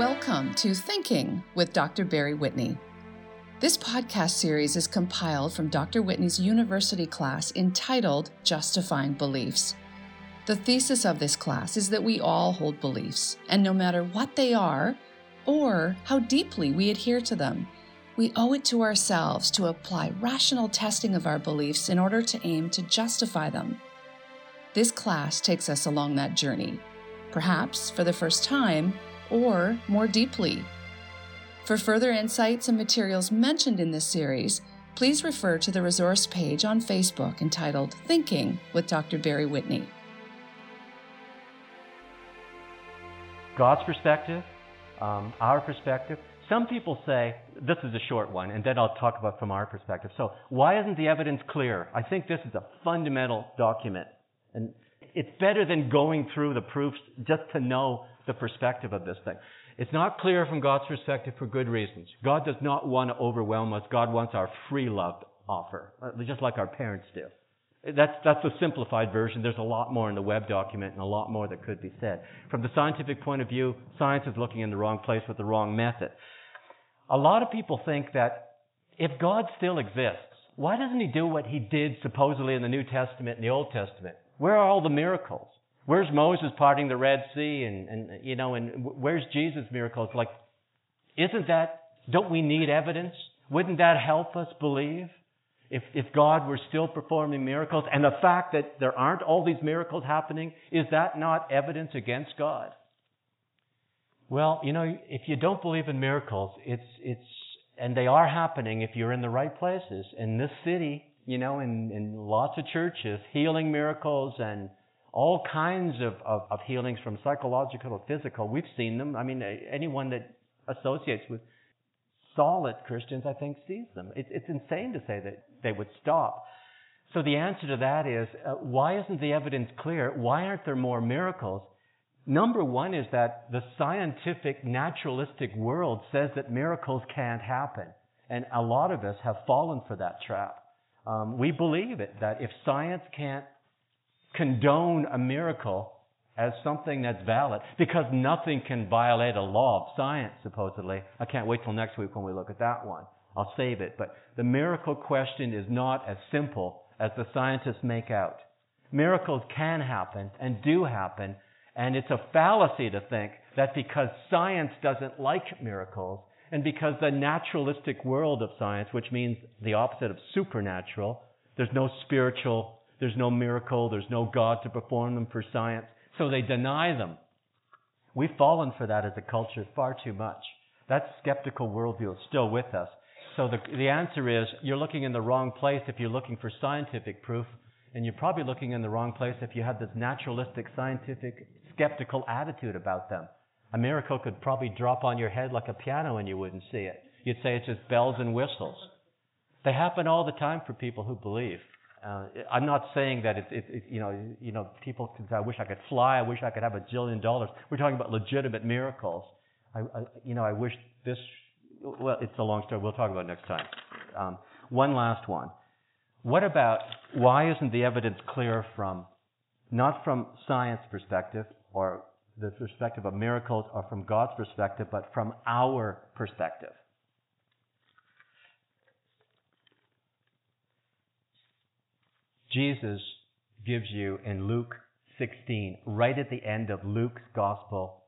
Welcome to Thinking with Dr. Barry Whitney. This podcast series is compiled from Dr. Whitney's university class entitled Justifying Beliefs. The thesis of this class is that we all hold beliefs, and no matter what they are or how deeply we adhere to them, we owe it to ourselves to apply rational testing of our beliefs in order to aim to justify them. This class takes us along that journey, perhaps for the first time or more deeply. For further insights and materials mentioned in this series, please refer to the resource page on Facebook entitled Thinking with Dr. Barry Whitney. God's perspective, um, our perspective. Some people say, this is a short one, and then I'll talk about from our perspective. So, why isn't the evidence clear? I think this is a fundamental document. And it's better than going through the proofs just to know the perspective of this thing. It's not clear from God's perspective for good reasons. God does not want to overwhelm us. God wants our free love offer, uh, just like our parents do. That's, that's the simplified version. There's a lot more in the web document and a lot more that could be said. From the scientific point of view, science is looking in the wrong place with the wrong method. A lot of people think that if God still exists, why doesn't he do what he did supposedly in the New Testament and the Old Testament? Where are all the miracles? Where's Moses parting the Red Sea and, and you know, and where's Jesus' miracles? Like, isn't that, don't we need evidence? Wouldn't that help us believe? if, if God were still performing miracles, and the fact that there aren't all these miracles happening, is that not evidence against God? Well, you know, if you don't believe in miracles, it's, it's, and they are happening if you're in the right places. In this city, you know, in, in lots of churches, healing miracles and all kinds of, of, of healings from psychological to physical. We've seen them. I mean, anyone that associates with solid Christians, I think, sees them. It, it's insane to say that they would stop. So the answer to that is uh, why isn't the evidence clear? Why aren't there more miracles? Number one is that the scientific, naturalistic world says that miracles can't happen. And a lot of us have fallen for that trap. Um, we believe it, that if science can't condone a miracle, as something that's valid because nothing can violate a law of science, supposedly. I can't wait till next week when we look at that one. I'll save it. But the miracle question is not as simple as the scientists make out. Miracles can happen and do happen, and it's a fallacy to think that because science doesn't like miracles, and because the naturalistic world of science, which means the opposite of supernatural, there's no spiritual, there's no miracle, there's no God to perform them for science, so they deny them. We've fallen for that as a culture far too much. That skeptical worldview is still with us. So the, the answer is you're looking in the wrong place if you're looking for scientific proof, and you're probably looking in the wrong place if you have this naturalistic, scientific, skeptical attitude about them. A miracle could probably drop on your head like a piano and you wouldn't see it. You'd say it's just bells and whistles. They happen all the time for people who believe. Uh, I'm not saying that it's, it's, it's, you know, you know, people can say, I wish I could fly, I wish I could have a jillion dollars. We're talking about legitimate miracles. I, I, you know, I wish this, well, it's a long story. We'll talk about it next time. Um, one last one. What about, why isn't the evidence clear from, not from science perspective or the perspective of miracles or from God's perspective, but from our perspective? Jesus gives you in Luke 16, right at the end of Luke's gospel,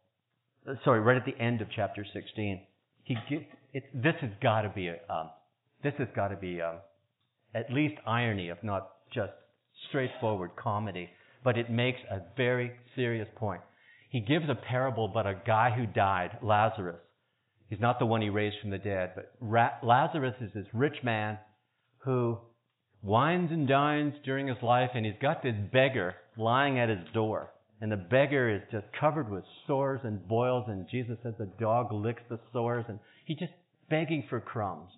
uh, sorry, right at the end of chapter 16, he gives, it, this has got to be um, this has got to be um, at least irony, if not just straightforward comedy, but it makes a very serious point. He gives a parable about a guy who died, Lazarus. He's not the one he raised from the dead, but Ra- Lazarus is this rich man who wines and dines during his life, and he's got this beggar lying at his door. And the beggar is just covered with sores and boils, and Jesus says the dog licks the sores, and he's just begging for crumbs.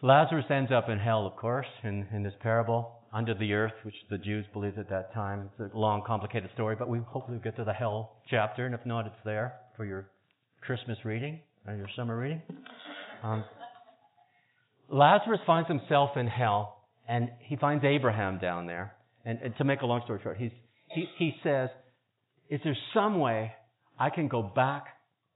Lazarus ends up in hell, of course, in, in this parable, under the earth, which the Jews believed at that time. It's a long, complicated story, but we hopefully get to the hell chapter, and if not, it's there for your Christmas reading and your summer reading. Um, Lazarus finds himself in hell, and he finds Abraham down there. And, and to make a long story short, he's, he, he says, Is there some way I can go back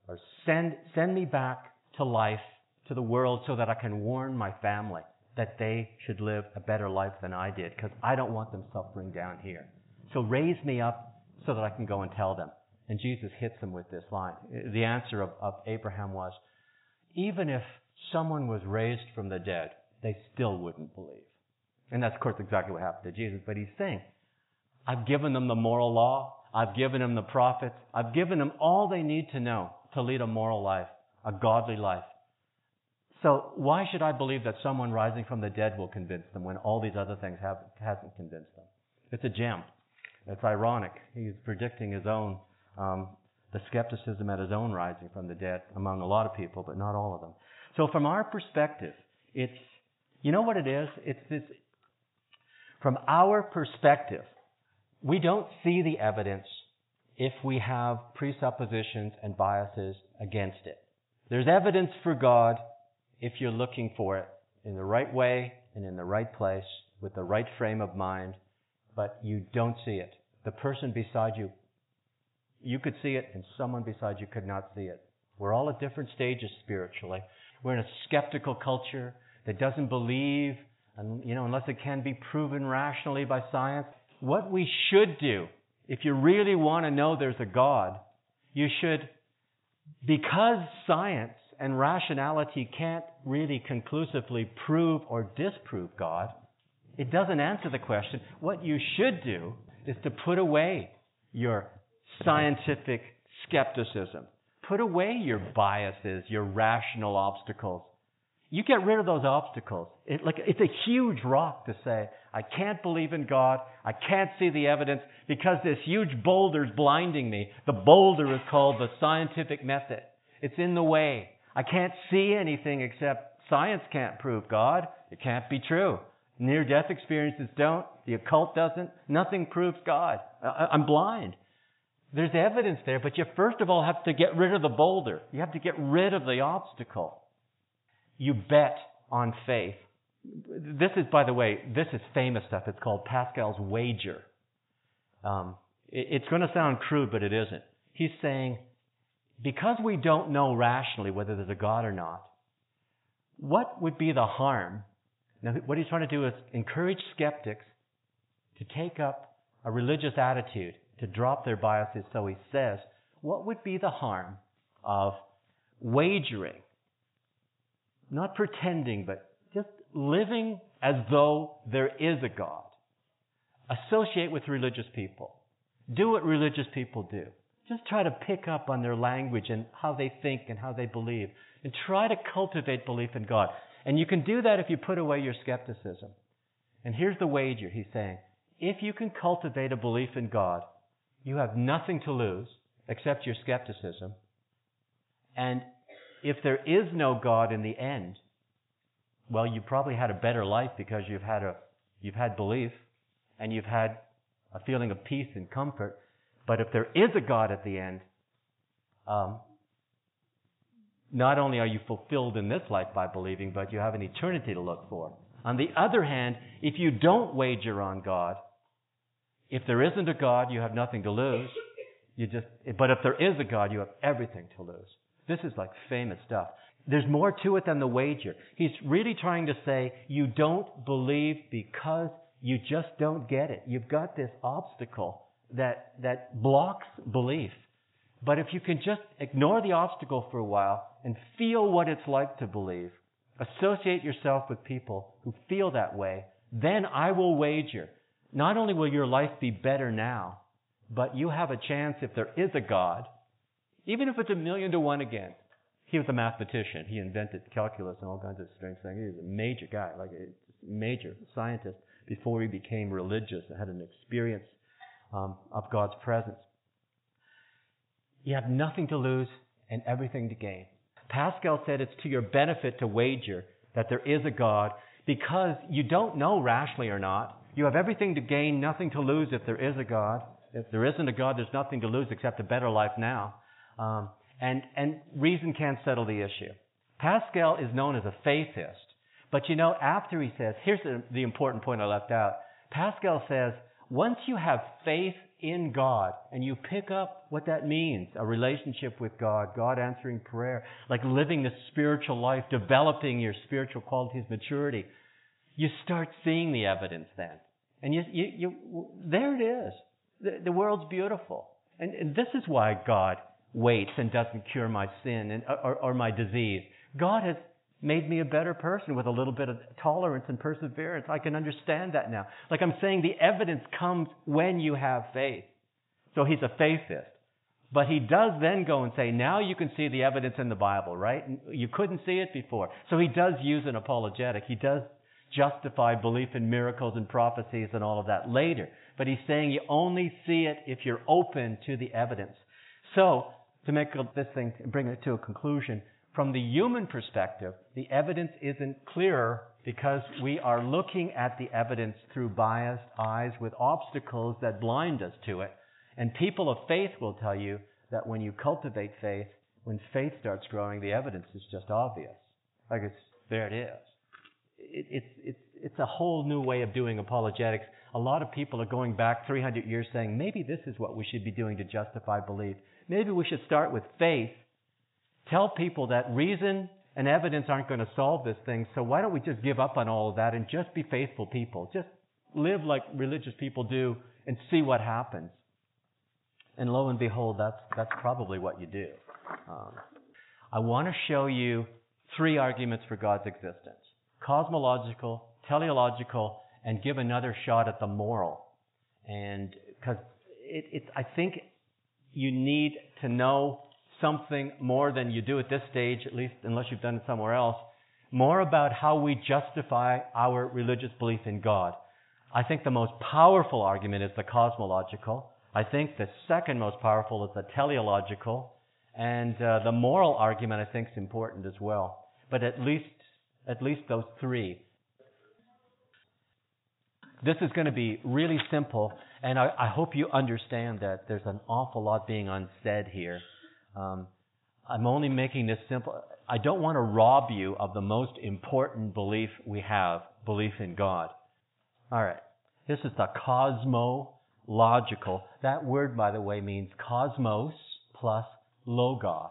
or send, send me back to life, to the world, so that I can warn my family that they should live a better life than I did, because I don't want them suffering down here. So raise me up so that I can go and tell them. And Jesus hits them with this line. The answer of, of Abraham was, even if someone was raised from the dead, they still wouldn't believe. And that's, of course, exactly what happened to Jesus. But he's saying, I've given them the moral law. I've given them the prophets. I've given them all they need to know to lead a moral life, a godly life. So why should I believe that someone rising from the dead will convince them when all these other things have, hasn't convinced them? It's a gem. It's ironic. He's predicting his own, um, the skepticism at his own rising from the dead among a lot of people, but not all of them. So from our perspective, it's, you know what it is? It's this, from our perspective, we don't see the evidence if we have presuppositions and biases against it. There's evidence for God if you're looking for it in the right way and in the right place with the right frame of mind, but you don't see it. The person beside you, you could see it, and someone beside you could not see it. We're all at different stages spiritually. We're in a skeptical culture that doesn't believe, you know, unless it can be proven rationally by science. What we should do, if you really want to know there's a God, you should, because science and rationality can't really conclusively prove or disprove God, it doesn't answer the question. What you should do is to put away your scientific skepticism. Put away your biases, your rational obstacles. You get rid of those obstacles. It, like, it's a huge rock to say, I can't believe in God. I can't see the evidence because this huge boulder is blinding me. The boulder is called the scientific method. It's in the way. I can't see anything except science can't prove God. It can't be true. Near death experiences don't. The occult doesn't. Nothing proves God. I'm blind. There's evidence there, but you first of all have to get rid of the boulder. You have to get rid of the obstacle. You bet on faith. This is, by the way, this is famous stuff. It's called Pascal's wager. Um, it, it's going to sound crude, but it isn't. He's saying, because we don't know rationally whether there's a God or not, what would be the harm? Now, what he's trying to do is encourage skeptics to take up a religious attitude, to drop their biases. So he says, what would be the harm of wagering? Not pretending, but just living as though there is a God. Associate with religious people. Do what religious people do. Just try to pick up on their language and how they think and how they believe. And try to cultivate belief in God. And you can do that if you put away your skepticism. And here's the wager he's saying. If you can cultivate a belief in God, you have nothing to lose except your skepticism. And if there is no God in the end, well, you probably had a better life because you've had a you've had belief and you've had a feeling of peace and comfort. But if there is a God at the end, um, not only are you fulfilled in this life by believing, but you have an eternity to look for. On the other hand, if you don't wager on God, if there isn't a God, you have nothing to lose. You just, but if there is a God, you have everything to lose. This is like famous stuff. There's more to it than the wager. He's really trying to say you don't believe because you just don't get it. You've got this obstacle that, that blocks belief. But if you can just ignore the obstacle for a while and feel what it's like to believe, associate yourself with people who feel that way, then I will wager. Not only will your life be better now, but you have a chance if there is a God, even if it's a million to one again. He was a mathematician. He invented calculus and all kinds of strange things. He was a major guy, like a major scientist before he became religious and had an experience um, of God's presence. You have nothing to lose and everything to gain. Pascal said it's to your benefit to wager that there is a God because you don't know rationally or not. You have everything to gain, nothing to lose if there is a God. If there isn't a God, there's nothing to lose except a better life now. Um, and, and reason can't settle the issue. Pascal is known as a fideist. But you know, after he says, here's the, the important point I left out. Pascal says, once you have faith in God and you pick up what that means, a relationship with God, God answering prayer, like living the spiritual life, developing your spiritual qualities, maturity, you start seeing the evidence then. And you, you, you there it is. The, the world's beautiful. And, and, this is why God waits and doesn't cure my sin and, or, or my disease. God has made me a better person with a little bit of tolerance and perseverance. I can understand that now. Like I'm saying, the evidence comes when you have faith. So he's a fideist. But he does then go and say, now you can see the evidence in the Bible, right? You couldn't see it before. So he does use an apologetic. He does justify belief in miracles and prophecies and all of that later. But he's saying you only see it if you're open to the evidence. So, to make this thing, bring it to a conclusion, from the human perspective, the evidence isn't clearer because we are looking at the evidence through biased eyes with obstacles that blind us to it. And people of faith will tell you that when you cultivate faith, when faith starts growing, the evidence is just obvious. Like it's, there it is. It, it's, it's, it's a whole new way of doing apologetics. A lot of people are going back 300 years saying, maybe this is what we should be doing to justify belief. Maybe we should start with faith tell people that reason and evidence aren't going to solve this thing, so why don't we just give up on all of that and just be faithful people? Just live like religious people do and see what happens. And lo and behold, that's, that's probably what you do. Um, I want to show you three arguments for God's existence cosmological, teleological, and give another shot at the moral. And because it, it's, I think you need to know something more than you do at this stage, at least unless you've done it somewhere else, more about how we justify our religious belief in God. I think the most powerful argument is the cosmological. I think the second most powerful is the teleological. And uh, the moral argument I think is important as well. But at least, at least those three. This is going to be really simple, and I, I hope you understand that there's an awful lot being unsaid here. Um, I'm only making this simple. I don't want to rob you of the most important belief we have belief in God. All right. This is the cosmological. That word, by the way, means cosmos plus logos.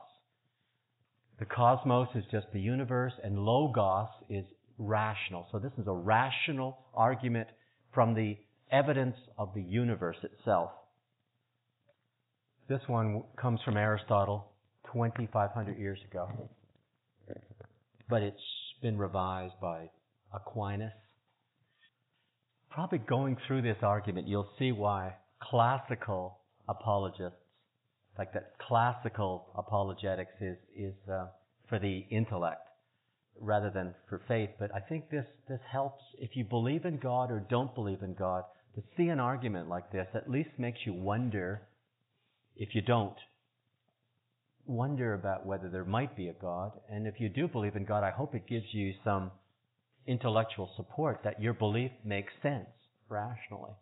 The cosmos is just the universe, and logos is rational. So this is a rational argument from the evidence of the universe itself. This one comes from Aristotle 2,500 years ago. But it's been revised by Aquinas. Probably going through this argument, you'll see why classical apologists, like that classical apologetics is, is uh, for the intellect rather than for faith. But I think this, this helps if you believe in God or don't believe in God, to see an argument like this at least makes you wonder if you don't, wonder about whether there might be a God. And if you do believe in God, I hope it gives you some intellectual support that your belief makes sense rationally.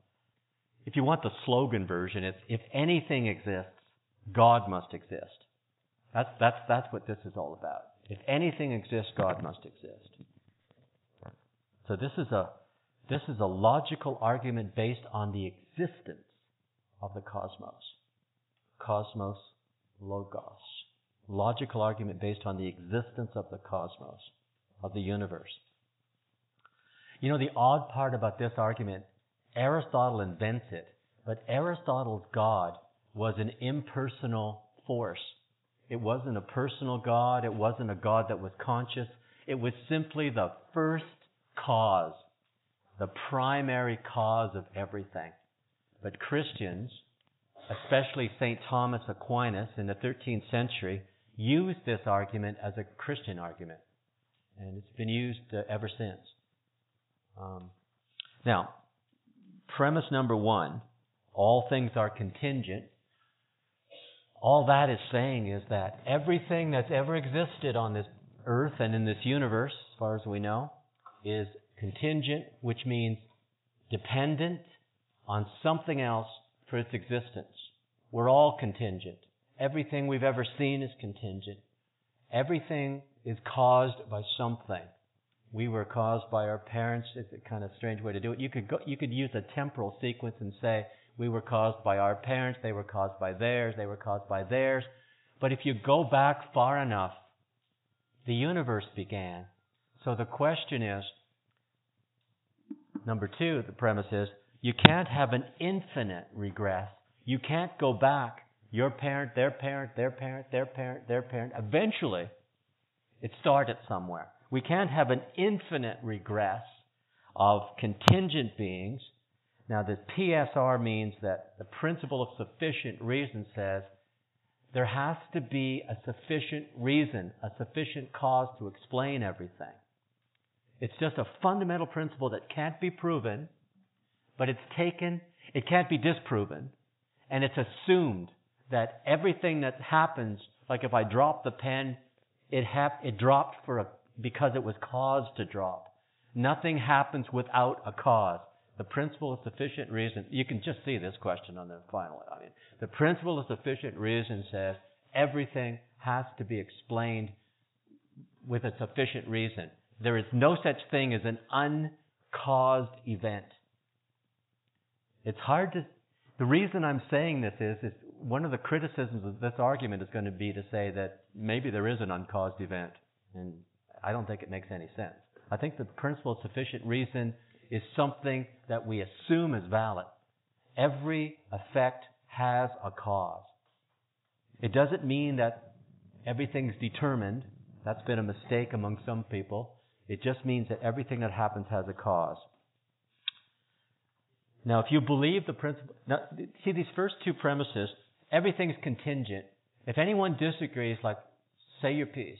If you want the slogan version, it's if anything exists, God must exist. That's, that's, that's what this is all about. If anything exists, God must exist. So this is a, this is a logical argument based on the existence of the cosmos cosmos logos. Logical argument based on the existence of the cosmos, of the universe. You know, the odd part about this argument, Aristotle invents it, but Aristotle's God was an impersonal force. It wasn't a personal God. It wasn't a God that was conscious. It was simply the first cause, the primary cause of everything. But Christians especially St. Thomas Aquinas in the 13th century, used this argument as a Christian argument. And it's been used uh, ever since. Um, now, premise number one all things are contingent. All that is saying is that everything that's ever existed on this earth and in this universe, as far as we know, is contingent, which means dependent on something else for its existence. We're all contingent. Everything we've ever seen is contingent. Everything is caused by something. we were caused by our parents. It's a kind of strange way to do it. You could go, you could use a temporal sequence and say we were caused by our parents, they were caused by theirs, they were caused by theirs. But if you go back far enough, the universe began. So the question is, number two, the premise is, you can't have an infinite regress. You can't go back. Your parent, their parent, their parent, their parent, their parent. Eventually, it started somewhere. We can't have an infinite regress of contingent beings. Now, the PSR means that the principle of sufficient reason says there has to be a sufficient reason, a sufficient cause to explain everything. It's just a fundamental principle that can't be proven, but it's taken, it can't be disproven, and it's assumed that everything that happens, like if I drop the pen, it, hap- it dropped for a because it was caused to drop. Nothing happens without a cause. The principle of sufficient reason, you can just see this question on the final. I mean, the principle of sufficient reason says everything has to be explained with a sufficient reason. There is no such thing as an uncaused event. It's hard to, the reason I'm saying this is, is one of the criticisms of this argument is going to be to say that maybe there is an uncaused event. And I don't think it makes any sense. I think the principle of sufficient reason is something that we assume is valid. Every effect has a cause. It doesn't mean that everything's determined. That's been a mistake among some people. It just means that everything that happens has a cause. Now, if you believe the principle, now, see these first two premises, everything's contingent. If anyone disagrees, like, say your piece.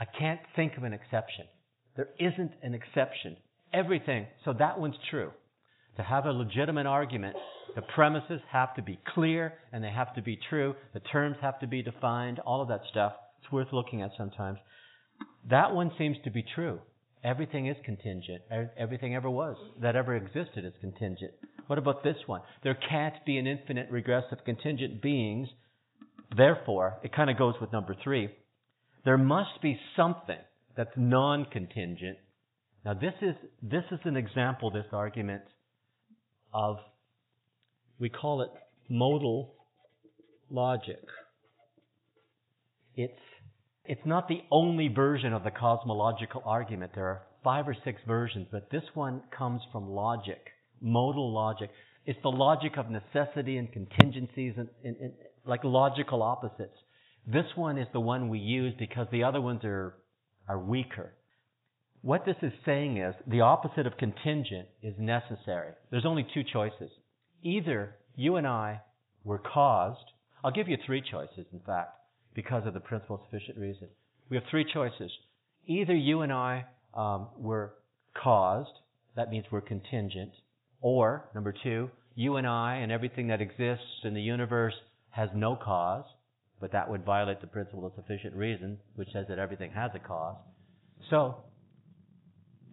I can't think of an exception. There isn't an exception. Everything, so that one's true. To have a legitimate argument, the premises have to be clear and they have to be true. The terms have to be defined, all of that stuff. It's worth looking at sometimes. That one seems to be true. Everything is contingent. Everything ever was, that ever existed, is contingent. What about this one? There can't be an infinite regress of contingent beings. Therefore, it kind of goes with number three. There must be something that's non contingent. Now, this is, this is an example, this argument, of, we call it modal logic. It's, it's not the only version of the cosmological argument. There are five or six versions, but this one comes from logic, modal logic. It's the logic of necessity and contingencies and, and, and like logical opposites. This one is the one we use because the other ones are, are weaker. What this is saying is the opposite of contingent is necessary. There's only two choices. Either you and I were caused, I'll give you three choices, in fact, because of the principle of sufficient reason. We have three choices. Either you and I um, were caused, that means we're contingent, or, number two, you and I and everything that exists in the universe has no cause, but that would violate the principle of sufficient reason, which says that everything has a cause. So,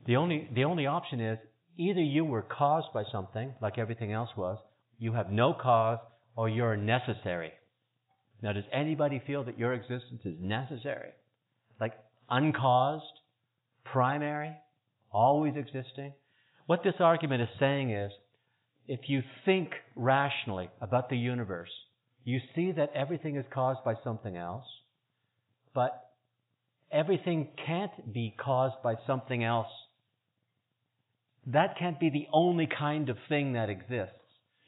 the only, the only option is either you were caused by something, like everything else was, you have no cause, or you're necessary. Now, does anybody feel that your existence is necessary? Like uncaused, primary, always existing? What this argument is saying is if you think rationally about the universe, you see that everything is caused by something else, but everything can't be caused by something else. That can't be the only kind of thing that exists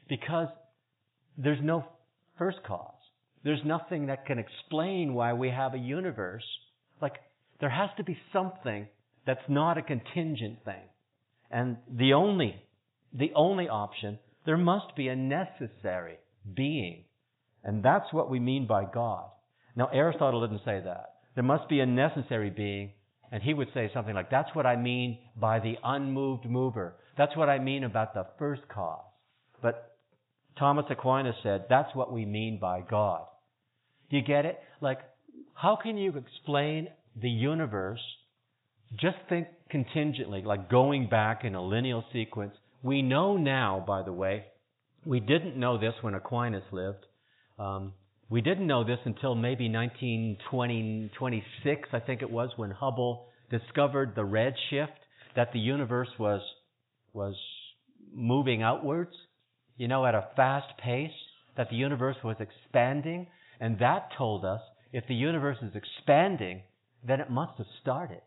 because there's no first cause. There's nothing that can explain why we have a universe. Like, there has to be something that's not a contingent thing. And the only, the only option, there must be a necessary being and that's what we mean by God. Now, Aristotle didn't say that. There must be a necessary being, and he would say something like, That's what I mean by the unmoved mover. That's what I mean about the first cause. But Thomas Aquinas said, That's what we mean by God. Do you get it? Like, how can you explain the universe? Just think contingently, like going back in a lineal sequence. We know now, by the way, we didn't know this when Aquinas lived. Um, we didn't know this until maybe 1926, I think it was, when Hubble discovered the red shift, that the universe was, was moving outwards, you know, at a fast pace, that the universe was expanding, and that told us if the universe is expanding, then it must have started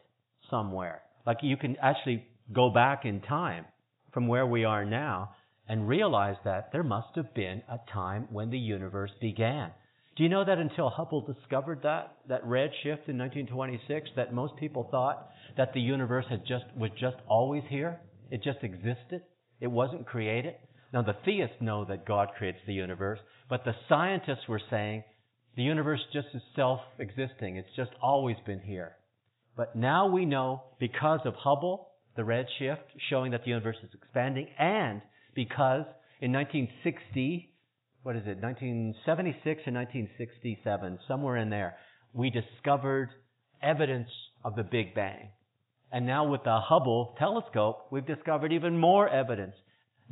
somewhere. Like you can actually go back in time from where we are now and realize that there must have been a time when the universe began. Do you know that until Hubble discovered that, that red shift in 1926, that most people thought that the universe had just, was just always here? It just existed? It wasn't created? Now the theists know that God creates the universe, but the scientists were saying the universe just is self-existing. It's just always been here. But now we know because of Hubble, the red shift, showing that the universe is expanding, and because in 1960, what is it, 1976 and 1967, somewhere in there, we discovered evidence of the Big Bang. And now with the Hubble telescope, we've discovered even more evidence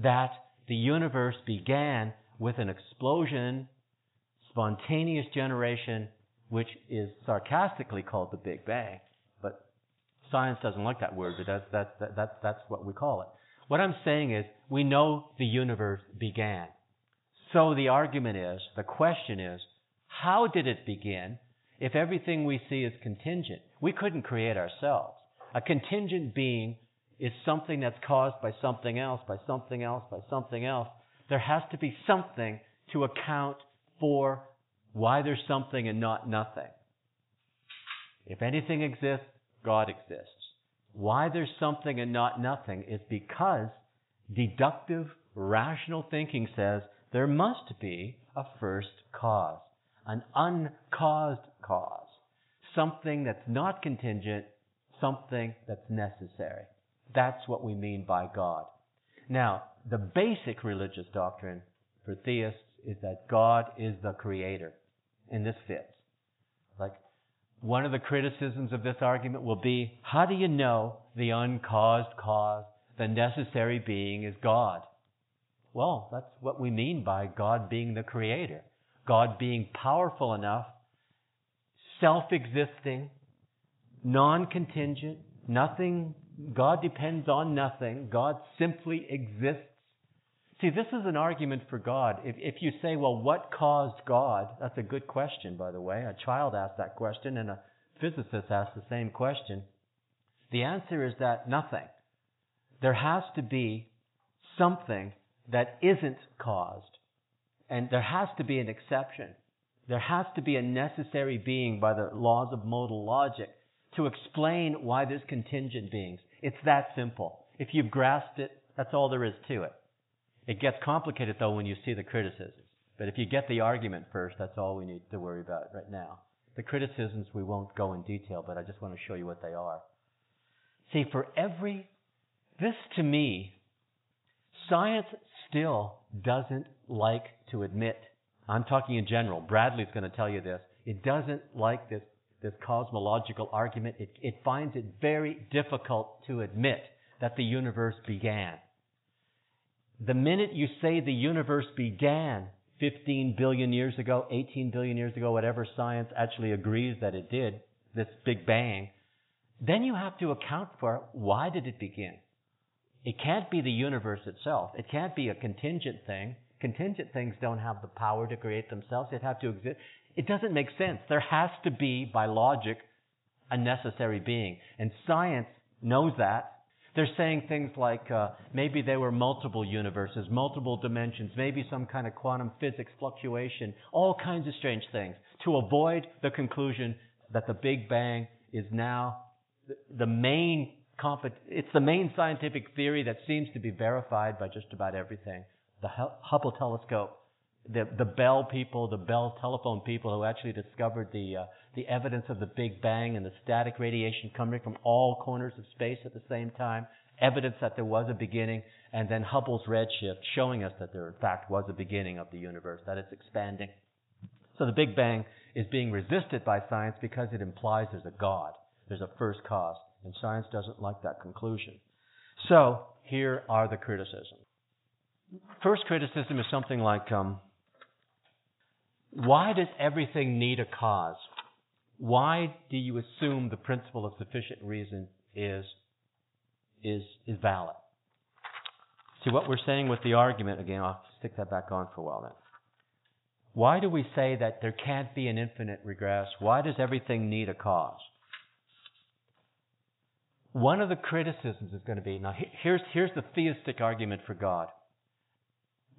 that the universe began with an explosion, spontaneous generation, which is sarcastically called the Big Bang. But science doesn't like that word, but that's, that's, that's, that's what we call it. What I'm saying is, we know the universe began. So the argument is, the question is, how did it begin if everything we see is contingent? We couldn't create ourselves. A contingent being is something that's caused by something else, by something else, by something else. There has to be something to account for why there's something and not nothing. If anything exists, God exists. Why there's something and not nothing is because deductive, rational thinking says there must be a first cause, an uncaused cause, something that's not contingent, something that's necessary. That's what we mean by God. Now, the basic religious doctrine for theists is that God is the creator. And this fits. Like, one of the criticisms of this argument will be, how do you know the uncaused cause, the necessary being is God? Well, that's what we mean by God being the creator. God being powerful enough, self-existing, non-contingent, nothing God depends on nothing. God simply exists. See, this is an argument for God. If, if you say, well, what caused God? That's a good question, by the way. A child asked that question and a physicist asked the same question. The answer is that nothing. There has to be something that isn't caused. And there has to be an exception. There has to be a necessary being by the laws of modal logic to explain why there's contingent beings. It's that simple. If you've grasped it, that's all there is to it. It gets complicated though when you see the criticisms. But if you get the argument first, that's all we need to worry about right now. The criticisms we won't go in detail, but I just want to show you what they are. See, for every, this to me, science still doesn't like to admit. I'm talking in general. Bradley's going to tell you this. It doesn't like this this cosmological argument, it, it finds it very difficult to admit that the universe began. The minute you say the universe began 15 billion years ago, 18 billion years ago, whatever science actually agrees that it did, this Big Bang, then you have to account for why did it begin? It can't be the universe itself. It can't be a contingent thing. Contingent things don't have the power to create themselves. They'd have to exist. It doesn't make sense. There has to be, by logic, a necessary being. And science knows that. They're saying things like uh, maybe there were multiple universes, multiple dimensions, maybe some kind of quantum physics fluctuation, all kinds of strange things to avoid the conclusion that the Big Bang is now the main it's the main scientific theory that seems to be verified by just about everything. The Hubble telescope the, the Bell people, the Bell telephone people who actually discovered the, uh, the evidence of the Big Bang and the static radiation coming from all corners of space at the same time, evidence that there was a beginning, and then Hubble's redshift showing us that there in fact was a beginning of the universe, that it's expanding. So the Big Bang is being resisted by science because it implies there's a God, there's a first cause, and science doesn't like that conclusion. So here are the criticisms. First criticism is something like, um, why does everything need a cause? Why do you assume the principle of sufficient reason is, is, is valid? See, what we're saying with the argument, again, I'll stick that back on for a while then. Why do we say that there can't be an infinite regress? Why does everything need a cause? One of the criticisms is going to be now, here's, here's the theistic argument for God.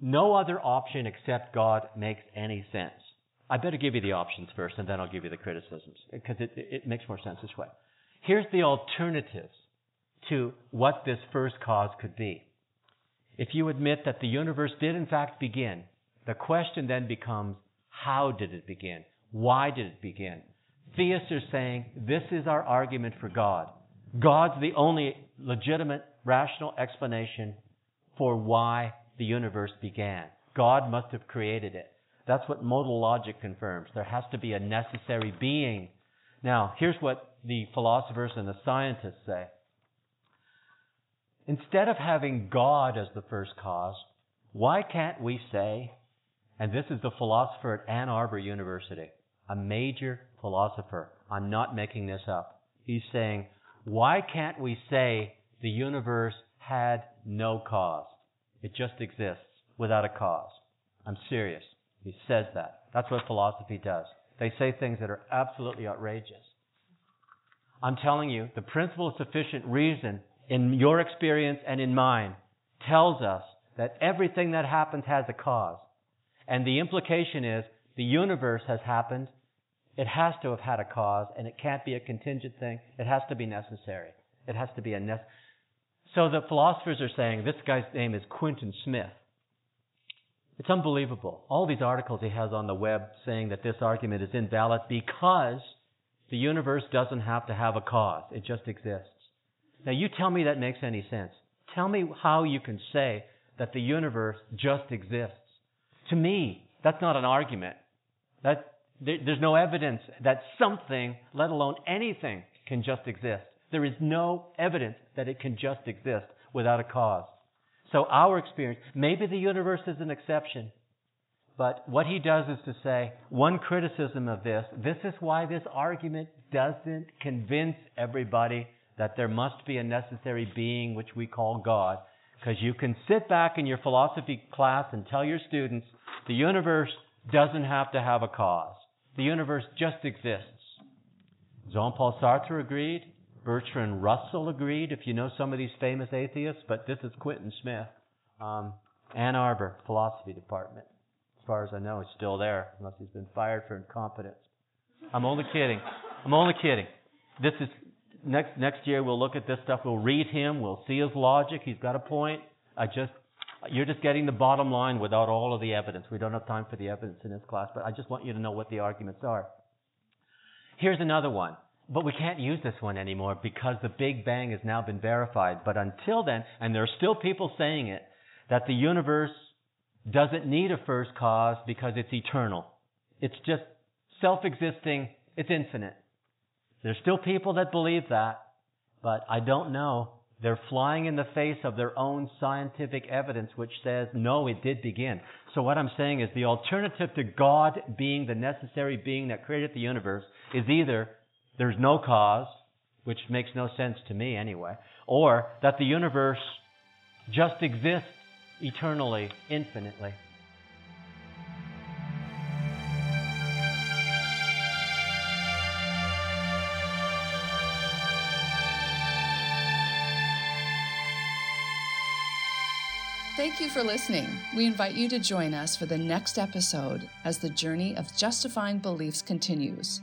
No other option except God makes any sense. I better give you the options first, and then I'll give you the criticisms, because it, it makes more sense this way. Here's the alternatives to what this first cause could be. If you admit that the universe did in fact begin, the question then becomes, how did it begin? Why did it begin? Theists are saying, this is our argument for God. God's the only legitimate, rational explanation for why the universe began. God must have created it. That's what modal logic confirms. There has to be a necessary being. Now, here's what the philosophers and the scientists say. Instead of having God as the first cause, why can't we say, and this is the philosopher at Ann Arbor University, a major philosopher, I'm not making this up. He's saying, why can't we say the universe had no cause? It just exists without a cause. I'm serious. He says that. That's what philosophy does. They say things that are absolutely outrageous. I'm telling you, the principle of sufficient reason in your experience and in mine tells us that everything that happens has a cause. And the implication is the universe has happened. It has to have had a cause, and it can't be a contingent thing. It has to be necessary. It has to be a necessary. So the philosophers are saying this guy's name is Quentin Smith. It's unbelievable. All these articles he has on the web saying that this argument is invalid because the universe doesn't have to have a cause. It just exists. Now you tell me that makes any sense. Tell me how you can say that the universe just exists. To me, that's not an argument. That, there's no evidence that something, let alone anything, can just exist. There is no evidence that it can just exist without a cause. So our experience, maybe the universe is an exception, but what he does is to say, one criticism of this, this is why this argument doesn't convince everybody that there must be a necessary being which we call God. Because you can sit back in your philosophy class and tell your students the universe doesn't have to have a cause. The universe just exists. Jean Paul Sartre agreed. Bertrand Russell agreed, if you know some of these famous atheists, but this is Quentin Smith. Um, Ann Arbor Philosophy Department. As far as I know, he's still there, unless he's been fired for incompetence. I'm only kidding. I'm only kidding. This is next next year. We'll look at this stuff. We'll read him. We'll see his logic. He's got a point. I just you're just getting the bottom line without all of the evidence. We don't have time for the evidence in this class, but I just want you to know what the arguments are. Here's another one. But we can't use this one anymore because the Big Bang has now been verified. But until then, and there are still people saying it, that the universe doesn't need a first cause because it's eternal. It's just self-existing. It's infinite. There's still people that believe that, but I don't know. They're flying in the face of their own scientific evidence, which says, no, it did begin. So what I'm saying is the alternative to God being the necessary being that created the universe is either there's no cause, which makes no sense to me anyway, or that the universe just exists eternally, infinitely. Thank you for listening. We invite you to join us for the next episode as the journey of justifying beliefs continues.